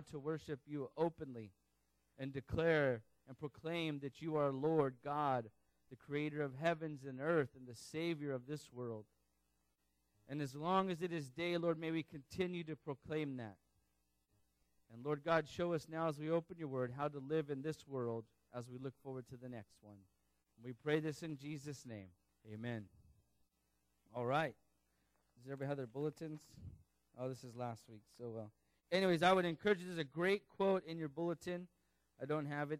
to worship you openly and declare and proclaim that you are Lord God, the creator of heavens and earth and the Savior of this world. And as long as it is day, Lord, may we continue to proclaim that. And Lord God, show us now as we open your word how to live in this world as we look forward to the next one. We pray this in Jesus' name. Amen. All right. Does everybody have their bulletins? Oh, this is last week. So, well. Anyways, I would encourage you. There's a great quote in your bulletin. I don't have it.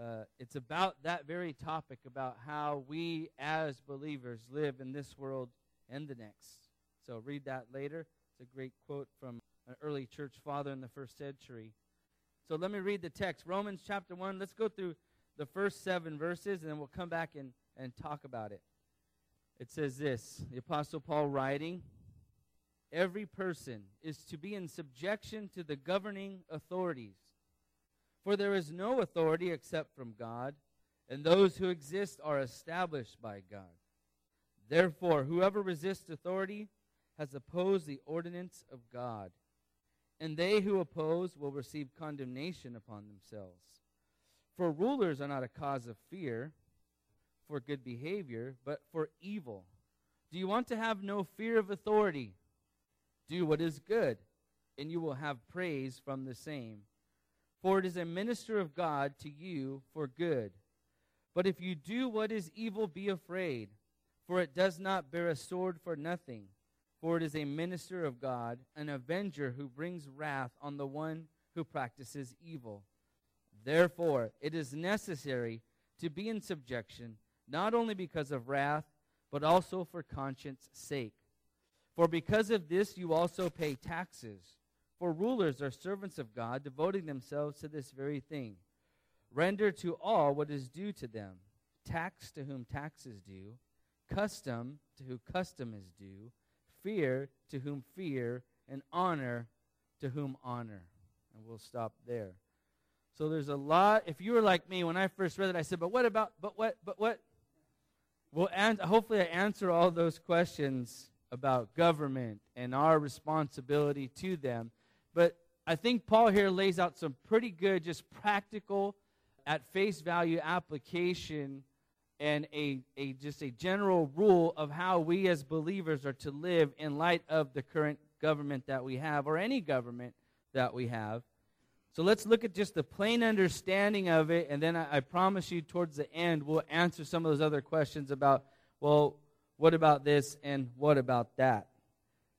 Uh, it's about that very topic about how we as believers live in this world and the next. So read that later. It's a great quote from an early church father in the first century. So let me read the text. Romans chapter 1. Let's go through the first seven verses, and then we'll come back and, and talk about it. It says this The Apostle Paul writing, Every person is to be in subjection to the governing authorities. For there is no authority except from God, and those who exist are established by God. Therefore, whoever resists authority has opposed the ordinance of God, and they who oppose will receive condemnation upon themselves. For rulers are not a cause of fear for good behavior, but for evil. Do you want to have no fear of authority? Do what is good, and you will have praise from the same. For it is a minister of God to you for good. But if you do what is evil, be afraid, for it does not bear a sword for nothing. For it is a minister of God, an avenger who brings wrath on the one who practices evil. Therefore, it is necessary to be in subjection, not only because of wrath, but also for conscience sake. For because of this you also pay taxes. For rulers are servants of God, devoting themselves to this very thing. Render to all what is due to them tax to whom tax is due, custom to whom custom is due fear to whom fear, and honor to whom honor. And we'll stop there. So there's a lot. If you were like me, when I first read it, I said, but what about, but what, but what? Well, and hopefully I answer all those questions about government and our responsibility to them. But I think Paul here lays out some pretty good, just practical, at face value application and a, a just a general rule of how we as believers are to live in light of the current government that we have or any government that we have. So let's look at just the plain understanding of it, and then I, I promise you towards the end we'll answer some of those other questions about, well, what about this and what about that?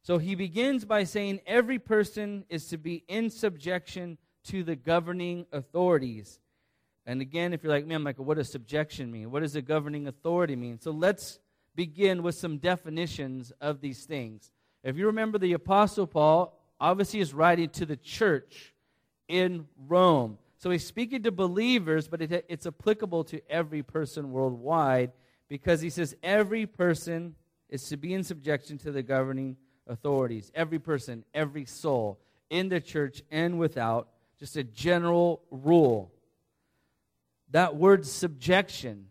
So he begins by saying every person is to be in subjection to the governing authorities. And again, if you're like me, I'm like, what does subjection mean? What does a governing authority mean? So let's begin with some definitions of these things. If you remember, the Apostle Paul obviously is writing to the church in Rome. So he's speaking to believers, but it, it's applicable to every person worldwide because he says every person is to be in subjection to the governing authorities. Every person, every soul in the church and without, just a general rule that word subjection,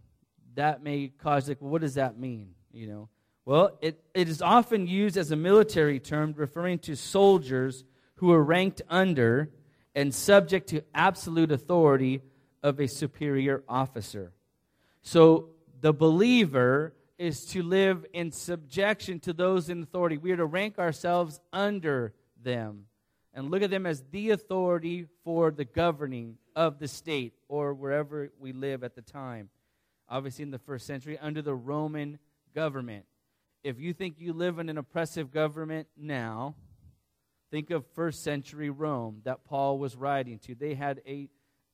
that may cause like, well, what does that mean? You know, well, it, it is often used as a military term referring to soldiers who are ranked under and subject to absolute authority of a superior officer. So the believer is to live in subjection to those in authority. We are to rank ourselves under them and look at them as the authority for the governing of the state or wherever we live at the time. Obviously, in the first century, under the Roman government. If you think you live in an oppressive government now, think of first century Rome that Paul was writing to. They had a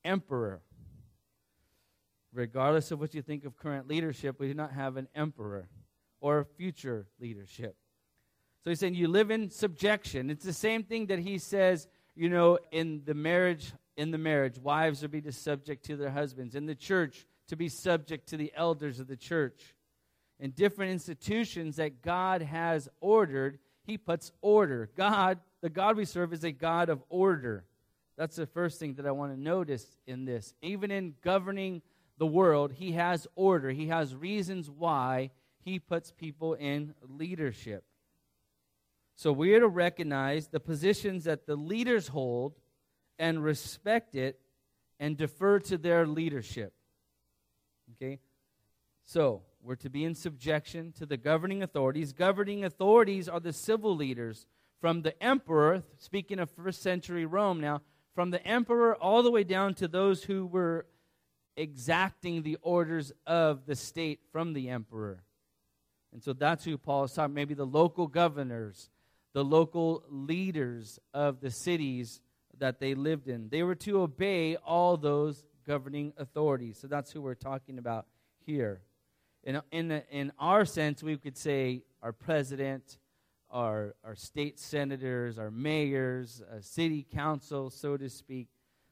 emperor. Regardless of what you think of current leadership, we do not have an emperor or future leadership. So he's saying you live in subjection. It's the same thing that he says, you know, in the marriage in the marriage, wives are to be subject to their husbands. In the church, to be subject to the elders of the church. In different institutions that God has ordered, He puts order. God, the God we serve, is a God of order. That's the first thing that I want to notice in this. Even in governing the world, He has order, He has reasons why He puts people in leadership. So we are to recognize the positions that the leaders hold and respect it and defer to their leadership. Okay? So, we're to be in subjection to the governing authorities. Governing authorities are the civil leaders from the emperor, speaking of first century Rome now, from the emperor all the way down to those who were exacting the orders of the state from the emperor. And so that's who Paul is talking. Maybe the local governors, the local leaders of the cities that they lived in. They were to obey all those governing authorities. So that's who we're talking about here. In, in, in our sense, we could say our president, our, our state senators, our mayors, city council, so to speak.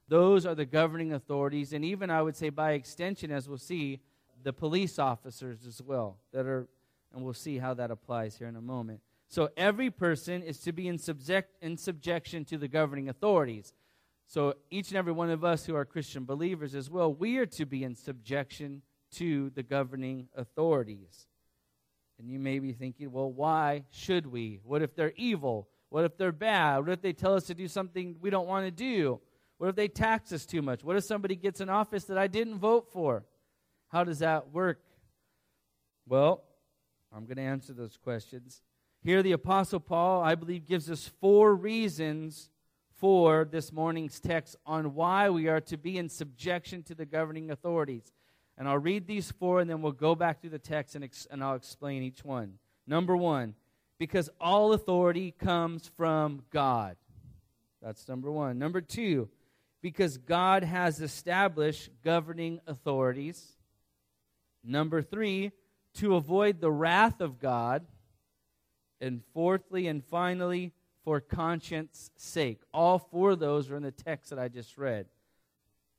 Those are the governing authorities, and even I would say by extension, as we'll see, the police officers as well, that are, and we'll see how that applies here in a moment. So every person is to be in, subject, in subjection to the governing authorities. So each and every one of us who are Christian believers as well, we are to be in subjection to the governing authorities. And you may be thinking, well, why should we? What if they're evil? What if they're bad? What if they tell us to do something we don't want to do? What if they tax us too much? What if somebody gets an office that I didn't vote for? How does that work? Well, I'm going to answer those questions. Here, the Apostle Paul, I believe, gives us four reasons for this morning's text on why we are to be in subjection to the governing authorities. And I'll read these four and then we'll go back through the text and, ex- and I'll explain each one. Number one, because all authority comes from God. That's number one. Number two, because God has established governing authorities. Number three, to avoid the wrath of God. And fourthly and finally, for conscience sake. All four of those are in the text that I just read.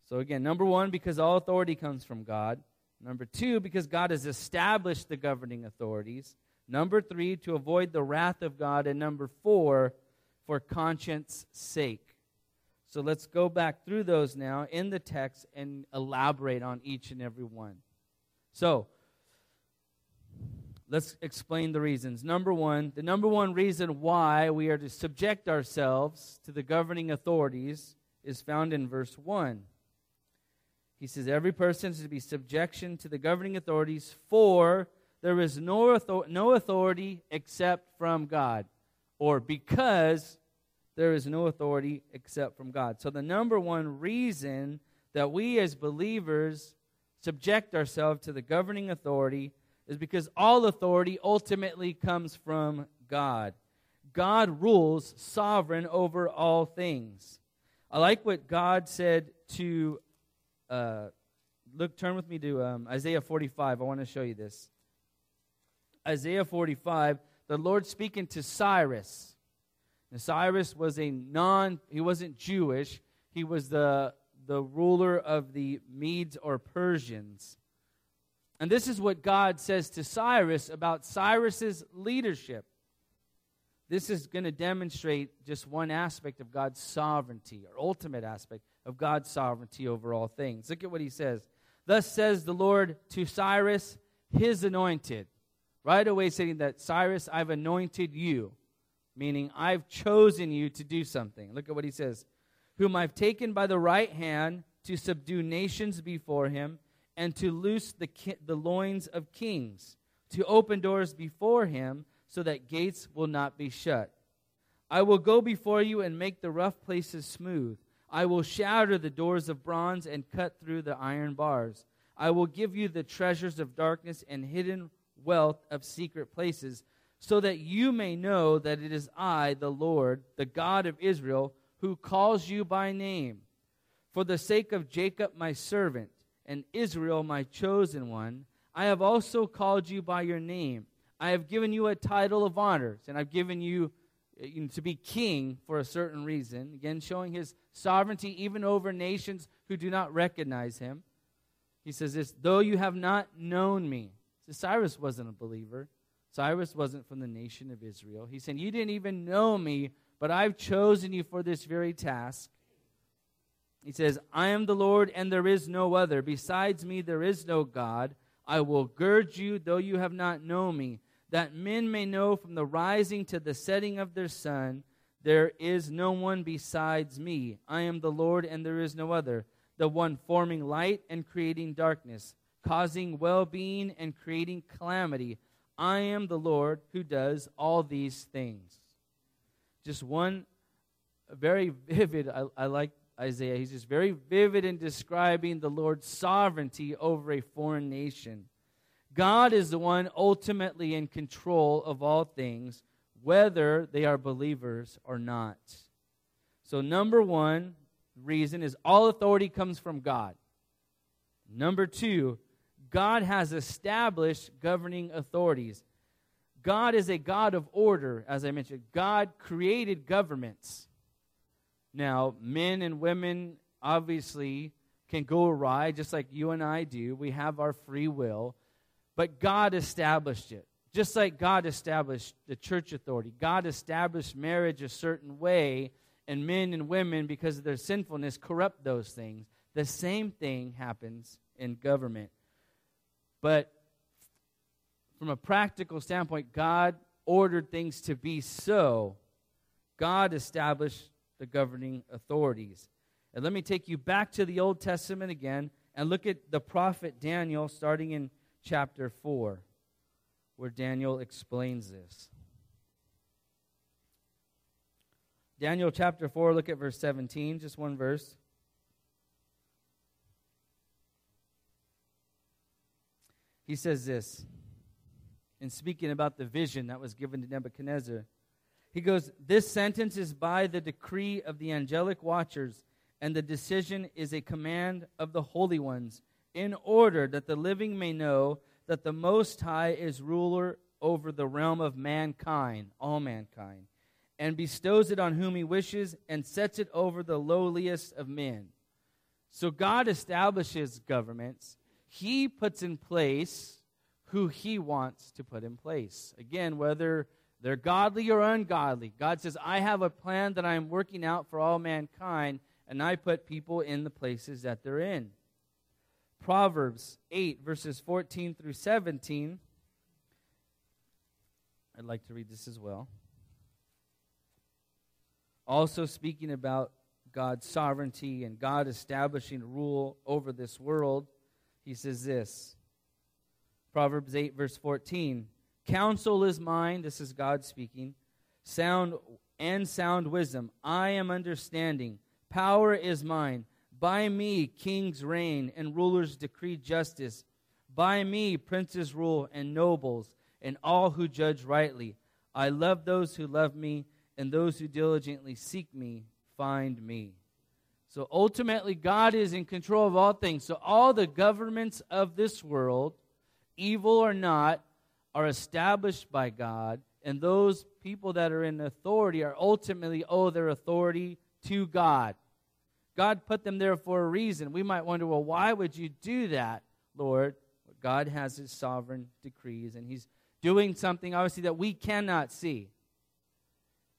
So, again, number one, because all authority comes from God. Number two, because God has established the governing authorities. Number three, to avoid the wrath of God. And number four, for conscience sake. So let's go back through those now in the text and elaborate on each and every one. So, let's explain the reasons. Number one, the number one reason why we are to subject ourselves to the governing authorities is found in verse 1. He says, Every person is to be subjection to the governing authorities, for there is no, author- no authority except from God, or because there is no authority except from God. So, the number one reason that we as believers subject ourselves to the governing authority is because all authority ultimately comes from God. God rules sovereign over all things. I like what God said to uh, look, turn with me to um, Isaiah 45. I want to show you this. Isaiah 45, the Lord speaking to Cyrus. Now, Cyrus was a non, he wasn't Jewish, he was the, the ruler of the Medes or Persians. And this is what God says to Cyrus about Cyrus's leadership. This is going to demonstrate just one aspect of God's sovereignty, or ultimate aspect of God's sovereignty over all things. Look at what he says. Thus says the Lord to Cyrus, his anointed. Right away saying that, Cyrus, I've anointed you, meaning I've chosen you to do something. Look at what he says. Whom I've taken by the right hand to subdue nations before him and to loose the, ki- the loins of kings, to open doors before him so that gates will not be shut. I will go before you and make the rough places smooth I will shatter the doors of bronze and cut through the iron bars. I will give you the treasures of darkness and hidden wealth of secret places, so that you may know that it is I, the Lord, the God of Israel, who calls you by name. For the sake of Jacob, my servant, and Israel, my chosen one, I have also called you by your name. I have given you a title of honors, and I've given you uh, know, to be king for a certain reason. Again, showing his sovereignty even over nations who do not recognize him. He says this, though you have not known me. So Cyrus wasn't a believer. Cyrus wasn't from the nation of Israel. He said, You didn't even know me, but I've chosen you for this very task. He says, I am the Lord, and there is no other. Besides me, there is no God. I will gird you, though you have not known me that men may know from the rising to the setting of their sun There is no one besides me. I am the Lord, and there is no other, the one forming light and creating darkness, causing well being and creating calamity. I am the Lord who does all these things. Just one very vivid, I, I like Isaiah. He's just very vivid in describing the Lord's sovereignty over a foreign nation. God is the one ultimately in control of all things, whether they are believers or not. So, number one reason is all authority comes from God. Number two, God has established governing authorities. God is a God of order, as I mentioned. God created governments. Now, men and women obviously can go awry, just like you and I do. We have our free will. But God established it. Just like God established the church authority, God established marriage a certain way, and men and women, because of their sinfulness, corrupt those things. The same thing happens in government. But from a practical standpoint, God ordered things to be so. God established the governing authorities. And let me take you back to the Old Testament again and look at the prophet Daniel starting in chapter 4, where Daniel explains this. Daniel chapter 4, look at verse 17, just one verse. He says this in speaking about the vision that was given to Nebuchadnezzar. He goes, This sentence is by the decree of the angelic watchers, and the decision is a command of the holy ones, in order that the living may know that the Most High is ruler over the realm of mankind, all mankind, and bestows it on whom he wishes, and sets it over the lowliest of men. So God establishes governments. He puts in place who he wants to put in place. Again, whether they're godly or ungodly. God says, I have a plan that I am working out for all mankind, and I put people in the places that they're in. Proverbs 8, verses 14 through 17. I'd like to read this as well. Also, speaking about God's sovereignty and God establishing rule over this world, he says this Proverbs 8, verse 14. Counsel is mine, this is God speaking, sound and sound wisdom. I am understanding. Power is mine. By me kings reign and rulers decree justice. By me princes rule and nobles and all who judge rightly. I love those who love me, and those who diligently seek me find me. So ultimately, God is in control of all things. So all the governments of this world, evil or not, are established by God, and those people that are in authority are ultimately owe their authority to God. God put them there for a reason. We might wonder, well, why would you do that, Lord? God has his sovereign decrees, and he's doing something, obviously, that we cannot see.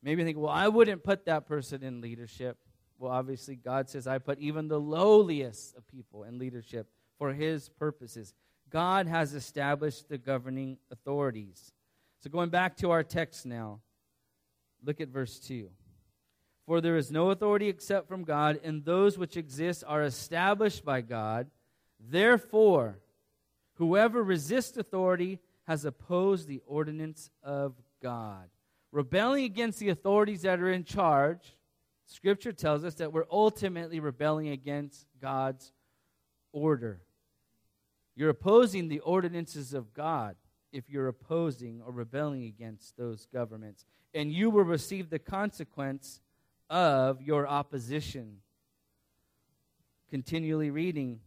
Maybe think, well, I wouldn't put that person in leadership. Well, obviously, God says, I put even the lowliest of people in leadership for his purposes. God has established the governing authorities. So, going back to our text now, look at verse 2. For there is no authority except from God, and those which exist are established by God. Therefore, whoever resists authority has opposed the ordinance of God. Rebelling against the authorities that are in charge, Scripture tells us that we're ultimately rebelling against God's order. You're opposing the ordinances of God if you're opposing or rebelling against those governments. And you will receive the consequence of your opposition. Continually reading.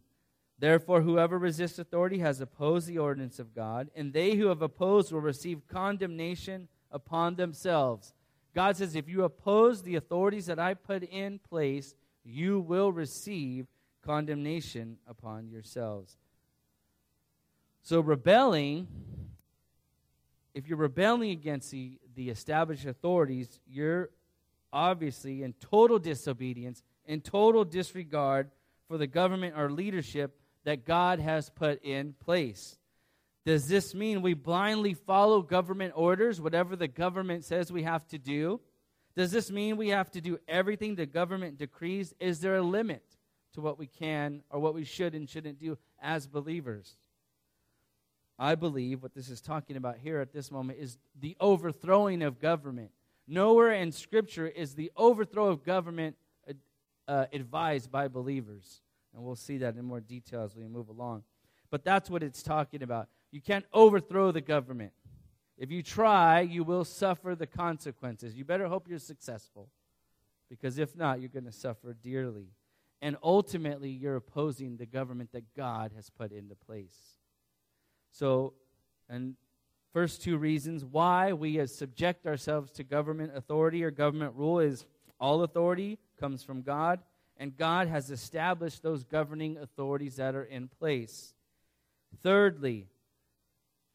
Therefore, whoever resists authority has opposed the ordinance of God, and they who have opposed will receive condemnation upon themselves. God says, if you oppose the authorities that I put in place, you will receive condemnation upon yourselves. So, rebelling, if you're rebelling against the, the established authorities, you're obviously in total disobedience, in total disregard for the government or leadership that God has put in place. Does this mean we blindly follow government orders, whatever the government says we have to do? Does this mean we have to do everything the government decrees? Is there a limit to what we can or what we should and shouldn't do as believers? I believe what this is talking about here at this moment is the overthrowing of government. Nowhere in Scripture is the overthrow of government uh, uh, advised by believers. And we'll see that in more detail as we move along. But that's what it's talking about. You can't overthrow the government. If you try, you will suffer the consequences. You better hope you're successful, because if not, you're going to suffer dearly. And ultimately, you're opposing the government that God has put into place. So, and first two reasons why we subject ourselves to government authority or government rule is all authority comes from God, and God has established those governing authorities that are in place. Thirdly,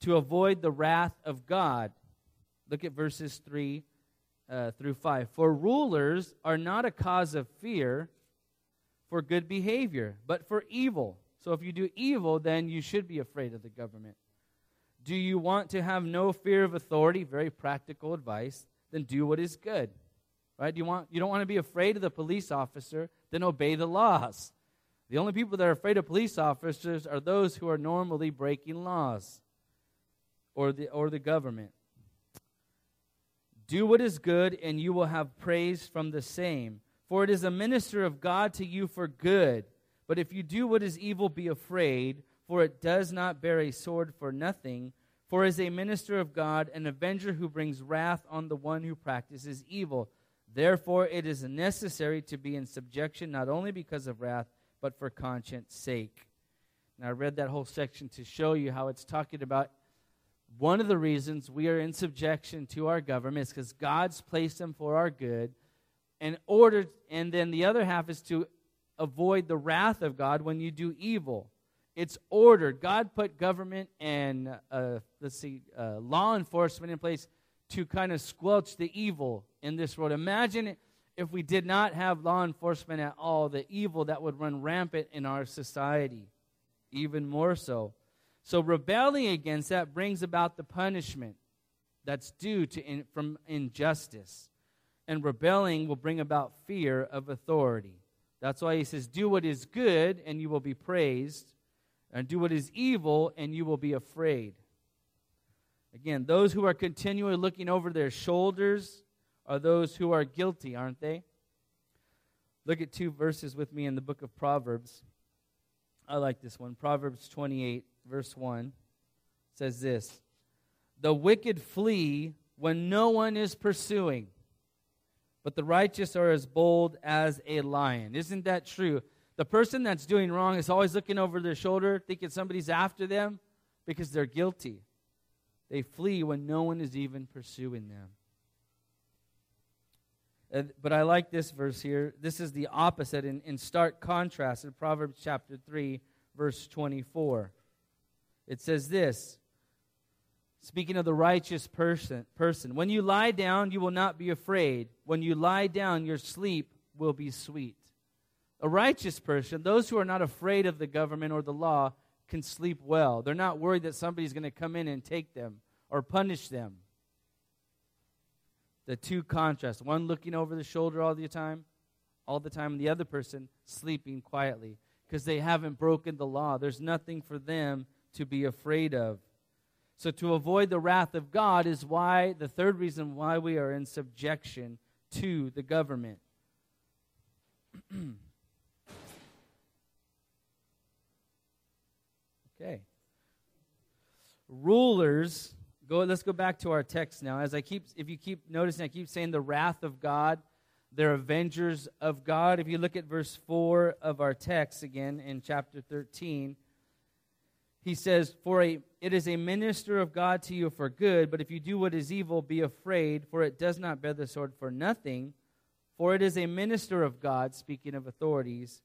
to avoid the wrath of God. Look at verses 3 uh, through 5. For rulers are not a cause of fear for good behavior, but for evil. So if you do evil, then you should be afraid of the government. Do you want to have no fear of authority? Very practical advice. Then do what is good. Right? You, want, you don't want to be afraid of the police officer, then obey the laws. The only people that are afraid of police officers are those who are normally breaking laws or the, or the government. Do what is good, and you will have praise from the same. For it is a minister of God to you for good. But if you do what is evil, be afraid, for it does not bear a sword for nothing. For as a minister of God, an avenger who brings wrath on the one who practices evil. Therefore, it is necessary to be in subjection, not only because of wrath, but for conscience sake. Now, I read that whole section to show you how it's talking about one of the reasons we are in subjection to our government is because God's placed them for our good. And ordered, and then the other half is to avoid the wrath of God when you do evil. It's ordered. God put government and uh, let's see, uh, law enforcement in place to kind of squelch the evil in this world. Imagine if we did not have law enforcement at all, the evil that would run rampant in our society, even more so. So rebelling against that brings about the punishment that's due to in, from injustice. And rebelling will bring about fear of authority. That's why he says, Do what is good, and you will be praised, and do what is evil, and you will be afraid. Again, those who are continually looking over their shoulders are those who are guilty, aren't they? Look at two verses with me in the book of Proverbs. I like this one. Proverbs 28 verse 1 says this The wicked flee when no one is pursuing, but the righteous are as bold as a lion. Isn't that true? The person that's doing wrong is always looking over their shoulder, thinking somebody's after them because they're guilty. They flee when no one is even pursuing them. Uh, but I like this verse here. This is the opposite in, in stark contrast in Proverbs chapter 3, verse 24. It says this speaking of the righteous person, person when you lie down you will not be afraid. When you lie down your sleep will be sweet. A righteous person those who are not afraid of the government or the law can sleep well. They're not worried that somebody's going to come in and take them or punish them. The two contrasts one looking over the shoulder all the time all the time and the other person sleeping quietly because they haven't broken the law. There's nothing for them to be afraid of. So, to avoid the wrath of God is why, the third reason why we are in subjection to the government. okay. Rulers, go let's go back to our text now. As I keep if you keep noticing I keep saying the wrath of God, they're avengers of God. If you look at verse 4 of our text again in chapter 13, he says, For a, it is a minister of God to you for good, but if you do what is evil, be afraid, for it does not bear the sword for nothing. For it is a minister of God, speaking of authorities,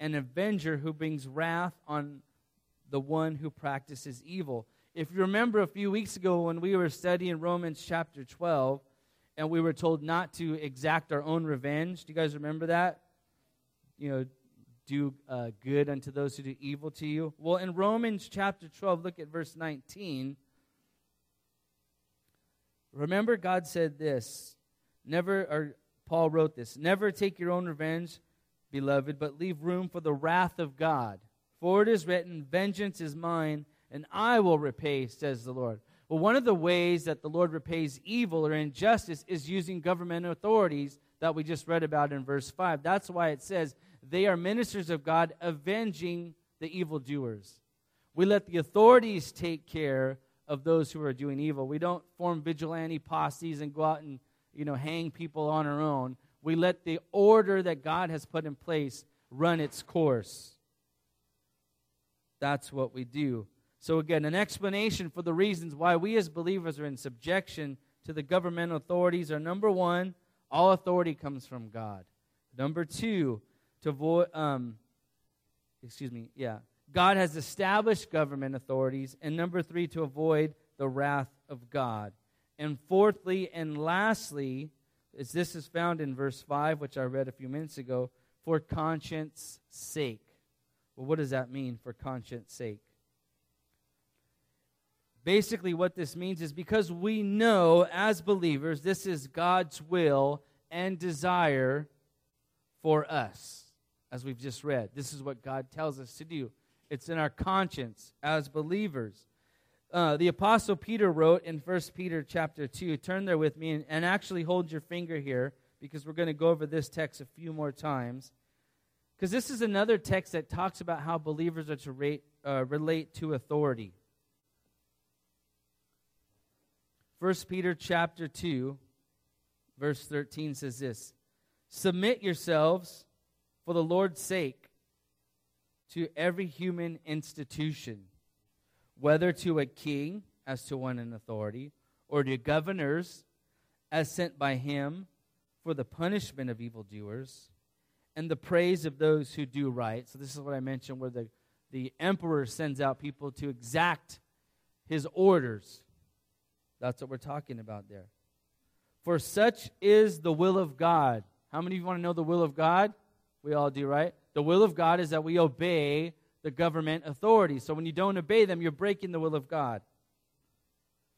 an avenger who brings wrath on the one who practices evil. If you remember a few weeks ago when we were studying Romans chapter 12, and we were told not to exact our own revenge, do you guys remember that? You know, do uh, good unto those who do evil to you? Well, in Romans chapter 12, look at verse 19. Remember, God said this Never, or Paul wrote this Never take your own revenge, beloved, but leave room for the wrath of God. For it is written, Vengeance is mine, and I will repay, says the Lord. Well, one of the ways that the Lord repays evil or injustice is using government authorities that we just read about in verse 5. That's why it says, They are ministers of God, avenging the evildoers. We let the authorities take care of those who are doing evil. We don't form vigilante posses and go out and you know hang people on our own. We let the order that God has put in place run its course. That's what we do. So, again, an explanation for the reasons why we as believers are in subjection to the governmental authorities are number one, all authority comes from God. Number two, to avoid, um, excuse me, yeah, God has established government authorities. And number three, to avoid the wrath of God. And fourthly and lastly, as this is found in verse 5, which I read a few minutes ago, for conscience sake. Well, what does that mean for conscience sake? Basically, what this means is because we know as believers this is God's will and desire for us, as we've just read. This is what God tells us to do. It's in our conscience as believers. Uh, the apostle Peter wrote in 1 Peter chapter 2. Turn there with me and, and actually hold your finger here because we're going to go over this text a few more times. Because this is another text that talks about how believers are to rate, uh, relate to authority. 1 Peter chapter 2, verse 13 says this Submit yourselves for the Lord's sake to every human institution, whether to a king as to one in authority, or to governors as sent by him for the punishment of evildoers and the praise of those who do right. So, this is what I mentioned where the, the emperor sends out people to exact his orders. That's what we're talking about there. For such is the will of God. How many of you want to know the will of God? We all do, right? The will of God is that we obey the government authorities. So when you don't obey them, you're breaking the will of God.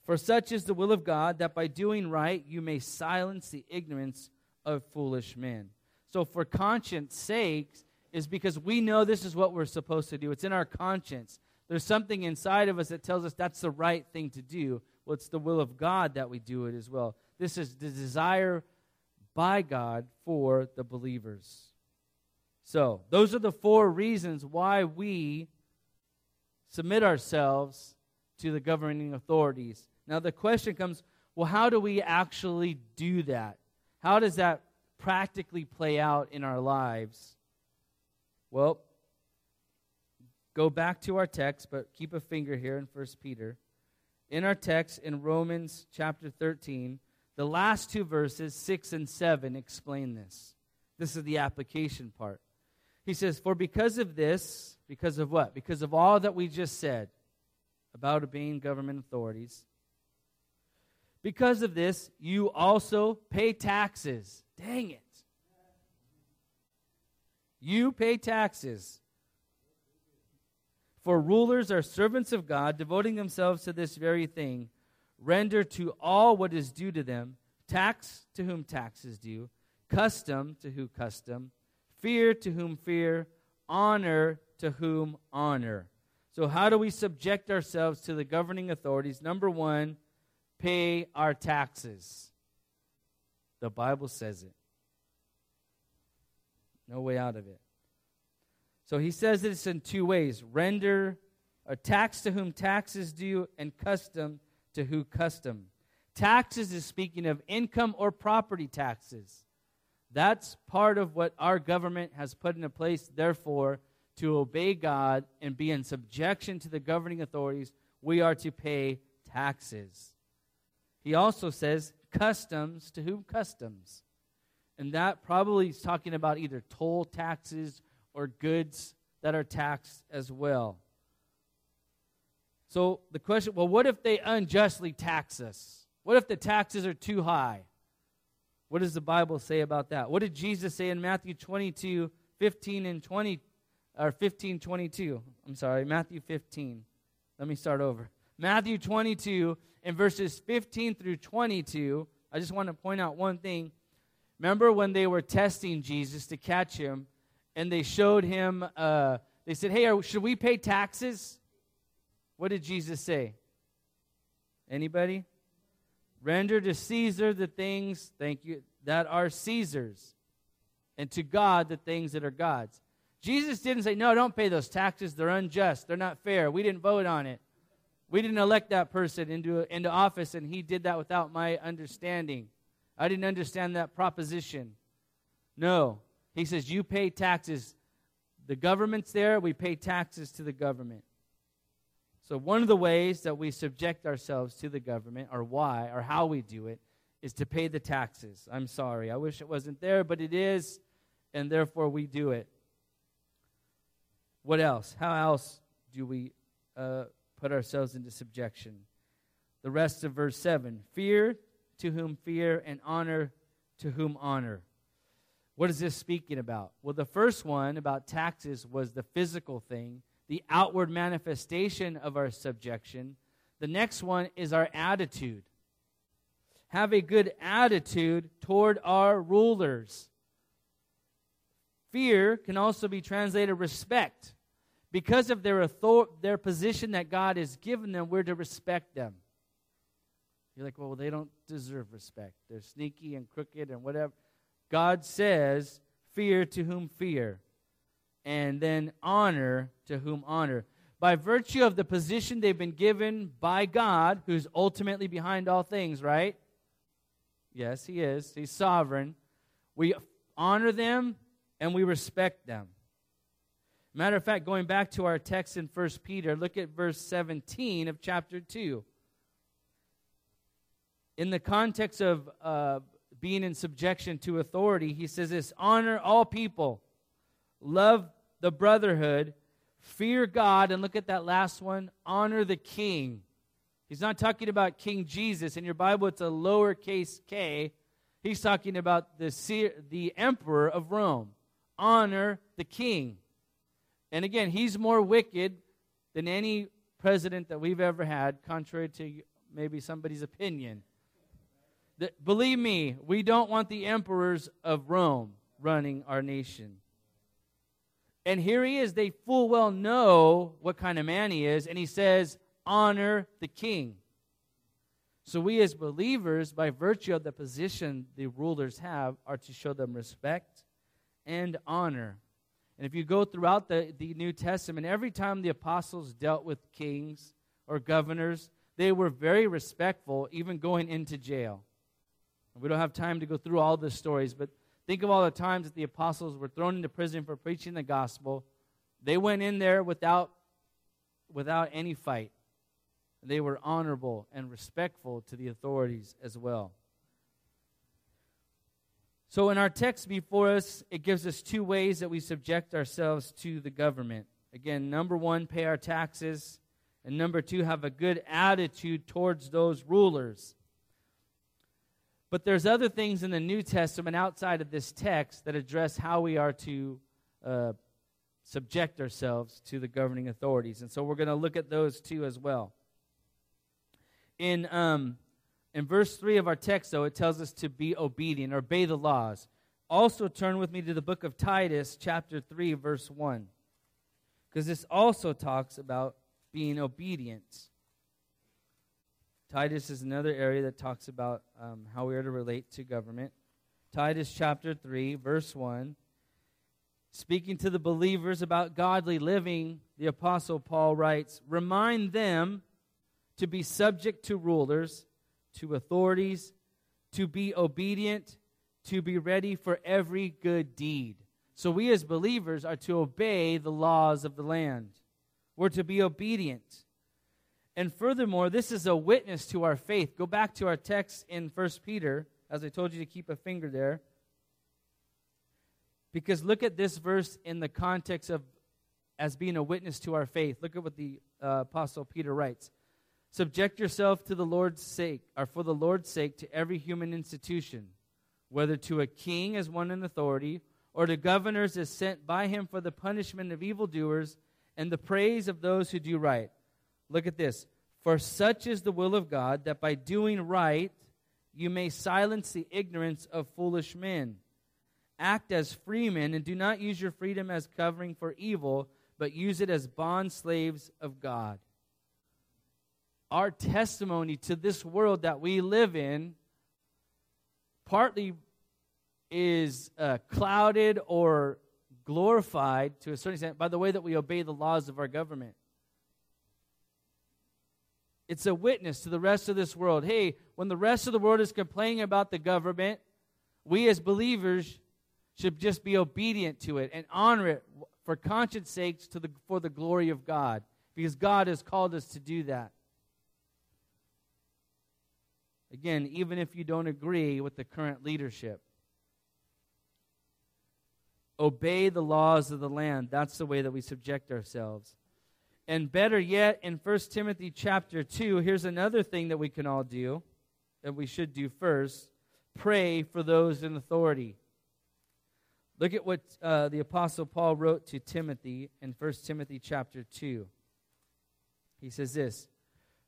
For such is the will of God that by doing right you may silence the ignorance of foolish men. So, for conscience sakes, is because we know this is what we're supposed to do. It's in our conscience. There's something inside of us that tells us that's the right thing to do. Well, it's the will of God that we do it as well. This is the desire by God for the believers. So, those are the four reasons why we submit ourselves to the governing authorities. Now, the question comes well, how do we actually do that? How does that practically play out in our lives? Well, go back to our text, but keep a finger here in 1 Peter. In our text in Romans chapter 13, the last two verses, 6 and 7, explain this. This is the application part. He says, For because of this, because of what? Because of all that we just said about obeying government authorities, because of this, you also pay taxes Dang it. You pay taxes. For rulers are servants of God, devoting themselves to this very thing. Render to all what is due to them tax to whom tax is due, custom to who custom, fear to whom fear, honor to whom honor. So, how do we subject ourselves to the governing authorities? Number one, pay our taxes. The Bible says it. No way out of it. So he says this in two ways render a tax to whom tax is due, and custom to who custom. Taxes is speaking of income or property taxes. That's part of what our government has put into place. Therefore, to obey God and be in subjection to the governing authorities, we are to pay taxes. He also says customs to whom customs. And that probably is talking about either toll taxes or goods that are taxed as well. So the question well, what if they unjustly tax us? What if the taxes are too high? What does the Bible say about that? What did Jesus say in Matthew 22, 15 and 20, or 15, 22? I'm sorry, Matthew 15. Let me start over. Matthew 22, in verses 15 through 22, I just want to point out one thing. Remember when they were testing Jesus to catch him, and they showed him, uh, they said, Hey, are, should we pay taxes? What did Jesus say? Anybody? Render to Caesar the things, thank you, that are Caesar's, and to God the things that are God's. Jesus didn't say, No, don't pay those taxes. They're unjust. They're not fair. We didn't vote on it. We didn't elect that person into, into office, and he did that without my understanding. I didn't understand that proposition. No. He says, You pay taxes. The government's there, we pay taxes to the government. So, one of the ways that we subject ourselves to the government, or why, or how we do it, is to pay the taxes. I'm sorry. I wish it wasn't there, but it is, and therefore we do it. What else? How else do we uh, put ourselves into subjection? The rest of verse 7 Fear to whom fear, and honor to whom honor. What is this speaking about? Well, the first one about taxes was the physical thing, the outward manifestation of our subjection. The next one is our attitude. Have a good attitude toward our rulers. Fear can also be translated respect. Because of their author- their position that God has given them, we're to respect them. You're like, well, they don't deserve respect. They're sneaky and crooked and whatever. God says, fear to whom fear, and then honor to whom honor. By virtue of the position they've been given by God, who's ultimately behind all things, right? Yes, He is. He's sovereign. We honor them and we respect them. Matter of fact, going back to our text in 1 Peter, look at verse 17 of chapter 2 in the context of uh, being in subjection to authority, he says this honor all people, love the brotherhood, fear God, and look at that last one honor the king. He's not talking about King Jesus. In your Bible, it's a lowercase k. He's talking about the, the emperor of Rome. Honor the king. And again, he's more wicked than any president that we've ever had, contrary to maybe somebody's opinion believe me, we don't want the emperors of Rome running our nation. And here he is. They full well know what kind of man he is. And he says, honor the king. So we as believers, by virtue of the position the rulers have, are to show them respect and honor. And if you go throughout the, the New Testament, every time the apostles dealt with kings or governors, they were very respectful, even going into jail. We don't have time to go through all the stories, but think of all the times that the apostles were thrown into prison for preaching the gospel. They went in there without, without any fight. They were honorable and respectful to the authorities as well. So, in our text before us, it gives us two ways that we subject ourselves to the government. Again, number one, pay our taxes. And number two, have a good attitude towards those rulers. But there's other things in the New Testament outside of this text that address how we are to uh, subject ourselves to the governing authorities. And so we're going to look at those too as well. In, um, in verse 3 of our text, though, it tells us to be obedient obey the laws. Also, turn with me to the book of Titus, chapter 3, verse 1, because this also talks about being obedient. Titus is another area that talks about um, how we are to relate to government. Titus chapter 3, verse 1. Speaking to the believers about godly living, the Apostle Paul writes Remind them to be subject to rulers, to authorities, to be obedient, to be ready for every good deed. So we as believers are to obey the laws of the land. We're to be obedient. And furthermore, this is a witness to our faith. Go back to our text in 1 Peter, as I told you to keep a finger there. Because look at this verse in the context of as being a witness to our faith. Look at what the uh, Apostle Peter writes Subject yourself to the Lord's sake, or for the Lord's sake, to every human institution, whether to a king as one in authority, or to governors as sent by him for the punishment of evildoers and the praise of those who do right. Look at this. For such is the will of God that by doing right you may silence the ignorance of foolish men. Act as freemen and do not use your freedom as covering for evil, but use it as bond slaves of God. Our testimony to this world that we live in partly is uh, clouded or glorified to a certain extent by the way that we obey the laws of our government. It's a witness to the rest of this world. Hey, when the rest of the world is complaining about the government, we as believers should just be obedient to it and honor it for conscience sakes to the, for the glory of God, because God has called us to do that. Again, even if you don't agree with the current leadership, obey the laws of the land. That's the way that we subject ourselves. And better yet, in 1 Timothy chapter 2, here's another thing that we can all do, that we should do first pray for those in authority. Look at what uh, the Apostle Paul wrote to Timothy in 1 Timothy chapter 2. He says this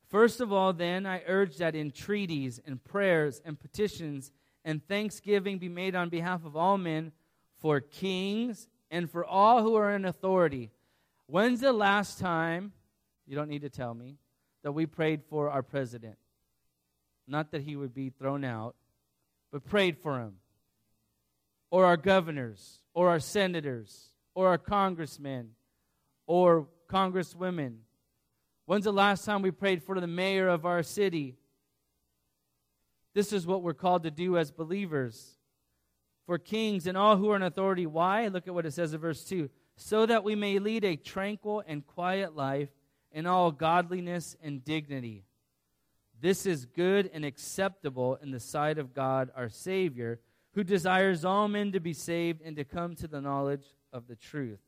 First of all, then, I urge that entreaties and prayers and petitions and thanksgiving be made on behalf of all men for kings and for all who are in authority. When's the last time, you don't need to tell me, that we prayed for our president? Not that he would be thrown out, but prayed for him. Or our governors, or our senators, or our congressmen, or congresswomen. When's the last time we prayed for the mayor of our city? This is what we're called to do as believers for kings and all who are in authority. Why? Look at what it says in verse 2 so that we may lead a tranquil and quiet life in all godliness and dignity. This is good and acceptable in the sight of God our Savior, who desires all men to be saved and to come to the knowledge of the truth.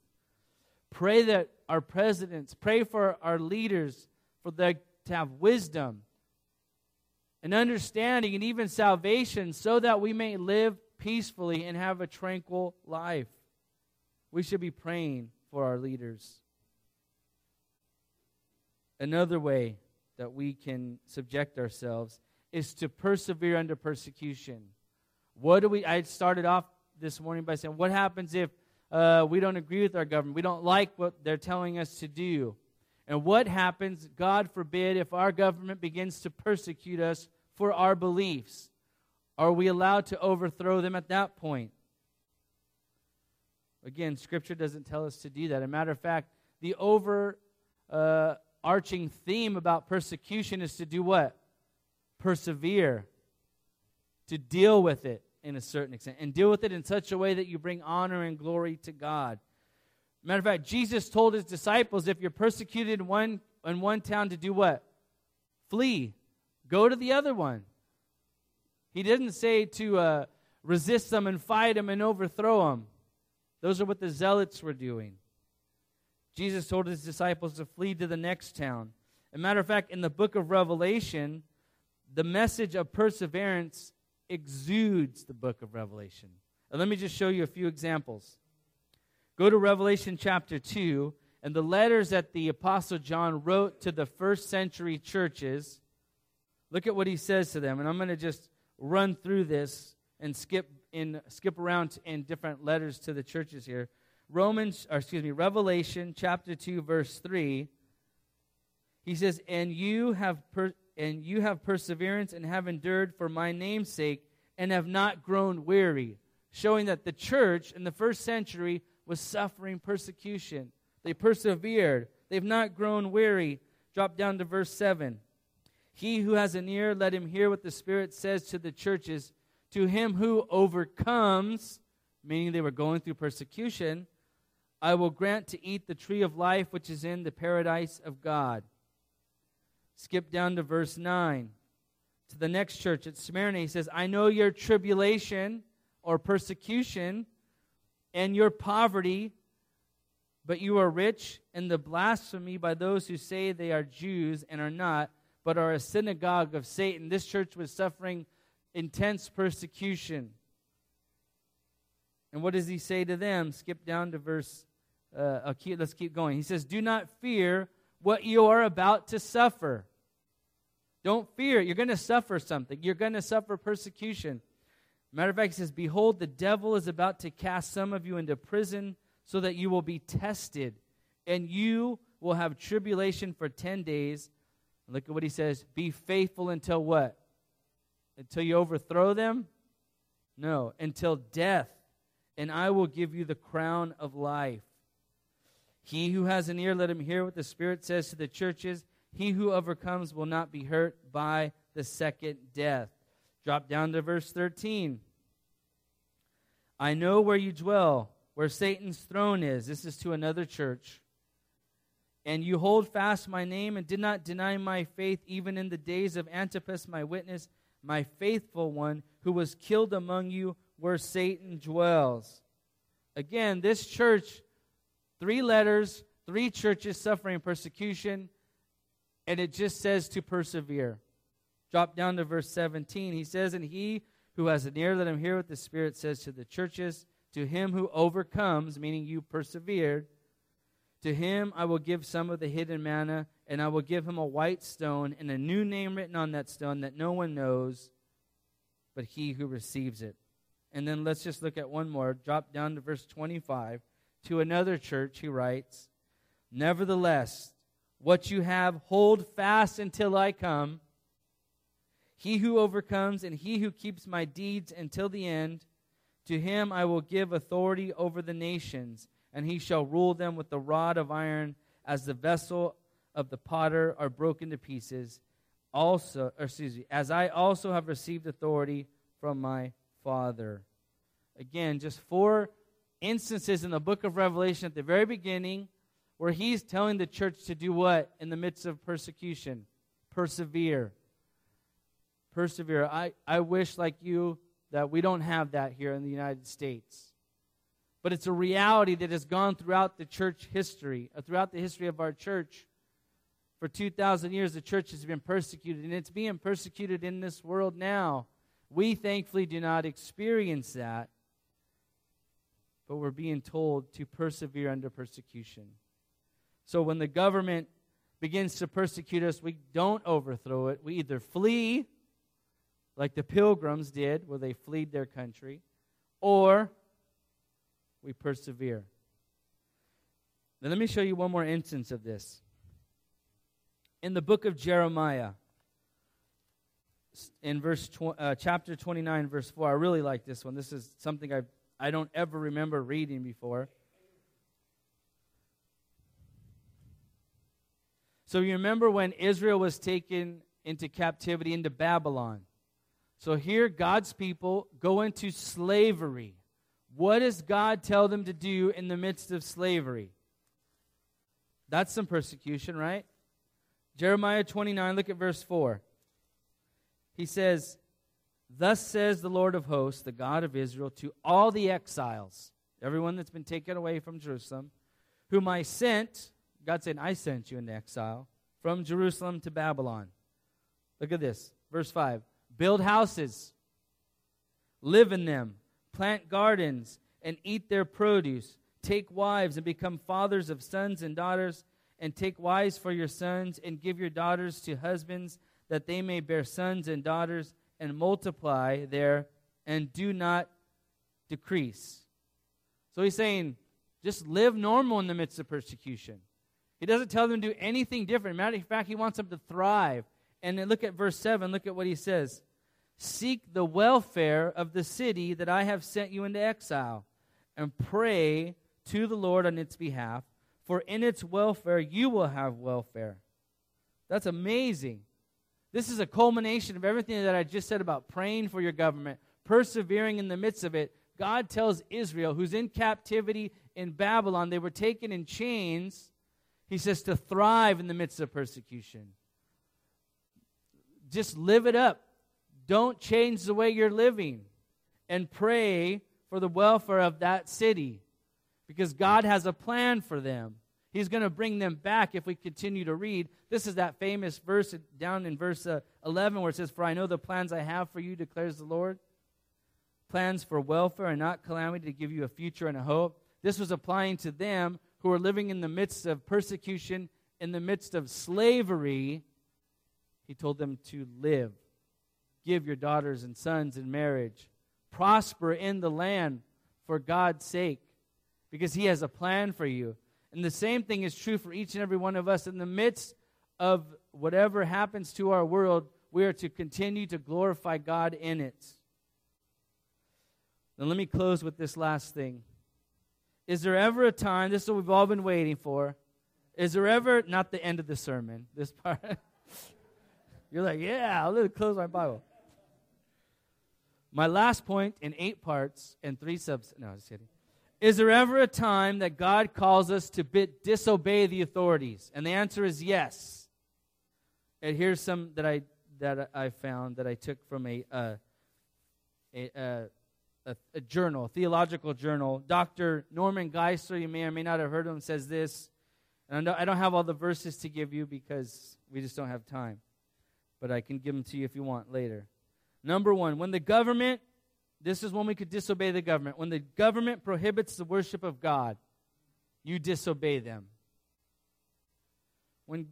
Pray that our presidents, pray for our leaders, for them to have wisdom and understanding and even salvation, so that we may live peacefully and have a tranquil life. We should be praying for our leaders. Another way that we can subject ourselves is to persevere under persecution. What do we? I started off this morning by saying, what happens if uh, we don't agree with our government? We don't like what they're telling us to do. And what happens, God forbid, if our government begins to persecute us for our beliefs? Are we allowed to overthrow them at that point? Again, Scripture doesn't tell us to do that. As a matter of fact, the overarching uh, theme about persecution is to do what? Persevere, to deal with it in a certain extent, and deal with it in such a way that you bring honor and glory to God. Matter of fact, Jesus told his disciples if you're persecuted in one, in one town to do what? Flee. Go to the other one. He didn't say to uh, resist them and fight them and overthrow them. Those are what the zealots were doing. Jesus told his disciples to flee to the next town. As a matter of fact, in the book of Revelation, the message of perseverance exudes the book of Revelation. And let me just show you a few examples. Go to Revelation chapter 2, and the letters that the Apostle John wrote to the first century churches. Look at what he says to them. And I'm going to just run through this and skip in skip around in different letters to the churches here. Romans, or excuse me, Revelation chapter 2 verse 3. He says, "And you have per- and you have perseverance and have endured for my name's sake and have not grown weary." Showing that the church in the first century was suffering persecution. They persevered. They've not grown weary. Drop down to verse 7. He who has an ear, let him hear what the Spirit says to the churches. To him who overcomes, meaning they were going through persecution, I will grant to eat the tree of life which is in the paradise of God. Skip down to verse 9. To the next church at Smyrna, he says, I know your tribulation or persecution and your poverty, but you are rich, and the blasphemy by those who say they are Jews and are not but are a synagogue of Satan. This church was suffering intense persecution. And what does he say to them? Skip down to verse, uh, keep, let's keep going. He says, Do not fear what you are about to suffer. Don't fear. You're going to suffer something. You're going to suffer persecution. Matter of fact, he says, Behold, the devil is about to cast some of you into prison so that you will be tested, and you will have tribulation for 10 days. Look at what he says Be faithful until what? Until you overthrow them? No, until death, and I will give you the crown of life. He who has an ear, let him hear what the Spirit says to the churches. He who overcomes will not be hurt by the second death. Drop down to verse 13. I know where you dwell, where Satan's throne is. This is to another church. And you hold fast my name and did not deny my faith, even in the days of Antipas, my witness, my faithful one, who was killed among you where Satan dwells. Again, this church, three letters, three churches suffering persecution, and it just says to persevere. Drop down to verse 17. He says, And he who has an ear, let him hear what the Spirit says to the churches. To him who overcomes, meaning you persevered, to him I will give some of the hidden manna, and I will give him a white stone and a new name written on that stone that no one knows but he who receives it. And then let's just look at one more. Drop down to verse 25. To another church, he writes, Nevertheless, what you have, hold fast until I come. He who overcomes and he who keeps my deeds until the end, to him I will give authority over the nations and he shall rule them with the rod of iron, as the vessel of the potter are broken to pieces. Also, excuse me, as I also have received authority from my Father. Again, just four instances in the book of Revelation at the very beginning where he's telling the church to do what in the midst of persecution? Persevere. Persevere. I, I wish, like you, that we don't have that here in the United States but it's a reality that has gone throughout the church history, uh, throughout the history of our church. For 2,000 years, the church has been persecuted, and it's being persecuted in this world now. We thankfully do not experience that, but we're being told to persevere under persecution. So when the government begins to persecute us, we don't overthrow it. We either flee, like the pilgrims did, where they fled their country, or we persevere. Now, let me show you one more instance of this. In the book of Jeremiah, in verse tw- uh, chapter 29, verse 4, I really like this one. This is something I I don't ever remember reading before. So you remember when Israel was taken into captivity into Babylon. So here God's people go into slavery. What does God tell them to do in the midst of slavery? That's some persecution, right? Jeremiah 29, look at verse 4. He says, Thus says the Lord of hosts, the God of Israel, to all the exiles, everyone that's been taken away from Jerusalem, whom I sent, God said, I sent you into exile, from Jerusalem to Babylon. Look at this, verse 5. Build houses, live in them, plant gardens and eat their produce. Take wives and become fathers of sons and daughters, and take wives for your sons, and give your daughters to husbands, that they may bear sons and daughters, and multiply there, and do not decrease. So he's saying, just live normal in the midst of persecution. He doesn't tell them to do anything different. Matter of fact, he wants them to thrive. And then look at verse 7. Look at what he says. Seek the welfare of the city that I have sent you into exile, and pray to the Lord on its behalf, for in its welfare you will have welfare. That's amazing. This is a culmination of everything that I just said about praying for your government, persevering in the midst of it. God tells Israel, who's in captivity in Babylon, they were taken in chains. He says to thrive in the midst of persecution. Just live it up. Don't change the way you're living and pray for the welfare of that city because God has a plan for them. He's going to bring them back if we continue to read. This is that famous verse down in verse uh, 11 where it says, For I know the plans I have for you, declares the Lord. Plans for welfare and not calamity to give you a future and a hope. This was applying to them who were living in the midst of persecution, in the midst of slavery. He told them to live, give your daughters and sons in marriage, prosper in the land for God's sake, because He has a plan for you. And the same thing is true for each and every one of us. In the midst of whatever happens to our world, we are to continue to glorify God in it. Then let me close with this last thing. Is there ever a time, this is what we've all been waiting for, is there ever, not the end of the sermon, this part. You're like, yeah, I'll close my Bible. My last point in eight parts and three subs. No, just kidding. Is there ever a time that God calls us to bit, disobey the authorities? And the answer is yes. And here's some that I that I found that I took from a uh, a, uh, a, a, journal, a theological journal. Dr. Norman Geisler, you may or may not have heard of him, says this. And I, I don't have all the verses to give you because we just don't have time. But I can give them to you if you want later. Number one, when the government, this is when we could disobey the government. When the government prohibits the worship of God, you disobey them. When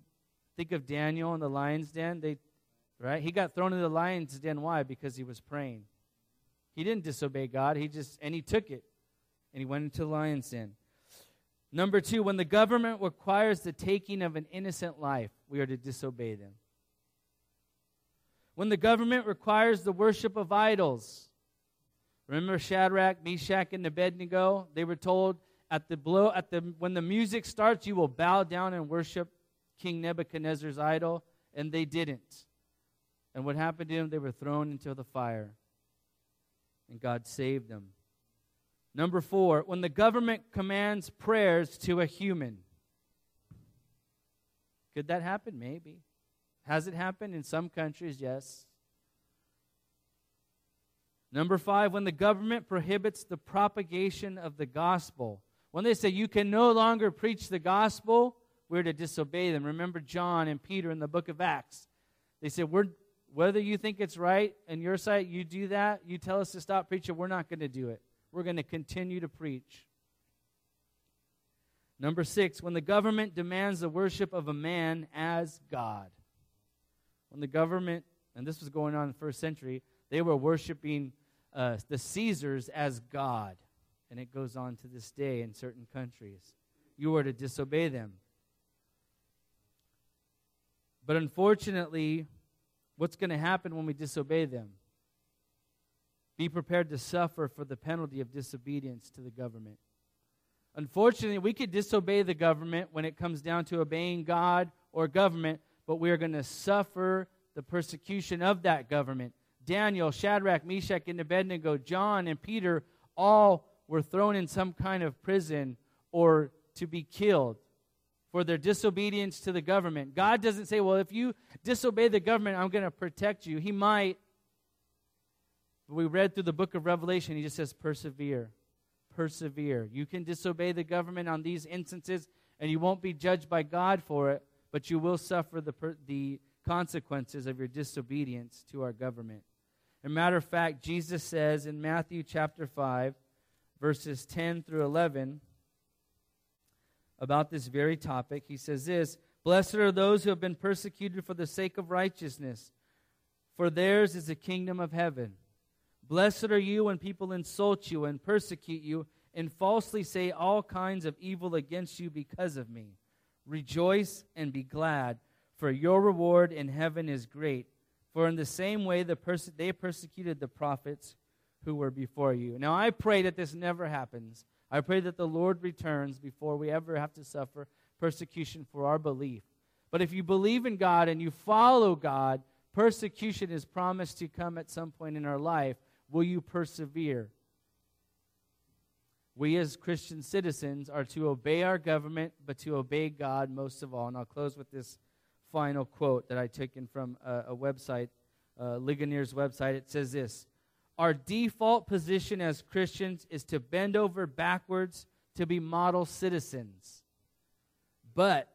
think of Daniel in the lion's den, they right? He got thrown in the lion's den. Why? Because he was praying. He didn't disobey God. He just and he took it, and he went into the lion's den. Number two, when the government requires the taking of an innocent life, we are to disobey them. When the government requires the worship of idols, remember Shadrach, Meshach, and Abednego? They were told at the blow at the when the music starts, you will bow down and worship King Nebuchadnezzar's idol, and they didn't. And what happened to them? They were thrown into the fire. And God saved them. Number four, when the government commands prayers to a human. Could that happen? Maybe. Has it happened in some countries? Yes. Number five, when the government prohibits the propagation of the gospel. When they say you can no longer preach the gospel, we're to disobey them. Remember John and Peter in the book of Acts. They said, We're whether you think it's right in your sight, you do that, you tell us to stop preaching, we're not going to do it. We're going to continue to preach. Number six, when the government demands the worship of a man as God. When the government, and this was going on in the first century, they were worshiping uh, the Caesars as God. And it goes on to this day in certain countries. You are to disobey them. But unfortunately, what's going to happen when we disobey them? Be prepared to suffer for the penalty of disobedience to the government. Unfortunately, we could disobey the government when it comes down to obeying God or government, but we are going to suffer the persecution of that government. Daniel, Shadrach, Meshach, and Abednego, John, and Peter all were thrown in some kind of prison or to be killed for their disobedience to the government. God doesn't say, well, if you disobey the government, I'm going to protect you. He might. We read through the book of Revelation, he just says, persevere. Persevere. You can disobey the government on these instances, and you won't be judged by God for it, but you will suffer the, per- the consequences of your disobedience to our government. A matter of fact, Jesus says in Matthew chapter 5, verses 10 through 11, about this very topic. He says this Blessed are those who have been persecuted for the sake of righteousness, for theirs is the kingdom of heaven. Blessed are you when people insult you and persecute you and falsely say all kinds of evil against you because of me. Rejoice and be glad, for your reward in heaven is great. For in the same way the perse- they persecuted the prophets who were before you. Now I pray that this never happens. I pray that the Lord returns before we ever have to suffer persecution for our belief. But if you believe in God and you follow God, persecution is promised to come at some point in our life. Will you persevere? We as Christian citizens are to obey our government, but to obey God most of all. And I'll close with this final quote that I taken from a, a website, uh, Ligonier's website. It says this our default position as Christians is to bend over backwards to be model citizens. But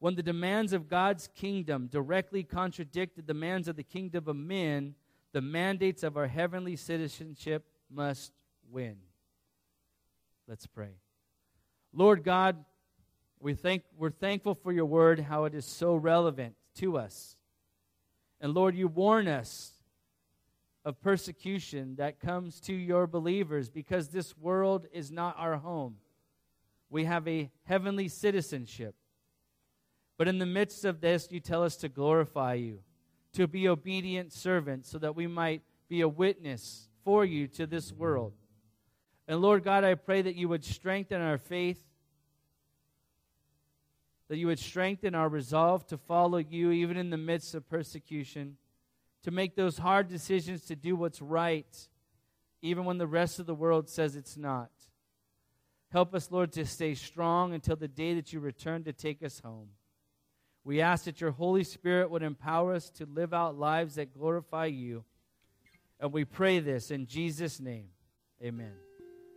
when the demands of God's kingdom directly contradict the demands of the kingdom of men, the mandates of our heavenly citizenship must win. Let's pray. Lord God, we thank, we're thankful for your word, how it is so relevant to us. And Lord, you warn us of persecution that comes to your believers because this world is not our home. We have a heavenly citizenship. But in the midst of this, you tell us to glorify you, to be obedient servants, so that we might be a witness for you to this world. And Lord God, I pray that you would strengthen our faith, that you would strengthen our resolve to follow you even in the midst of persecution, to make those hard decisions to do what's right, even when the rest of the world says it's not. Help us, Lord, to stay strong until the day that you return to take us home. We ask that your Holy Spirit would empower us to live out lives that glorify you. And we pray this in Jesus' name. Amen.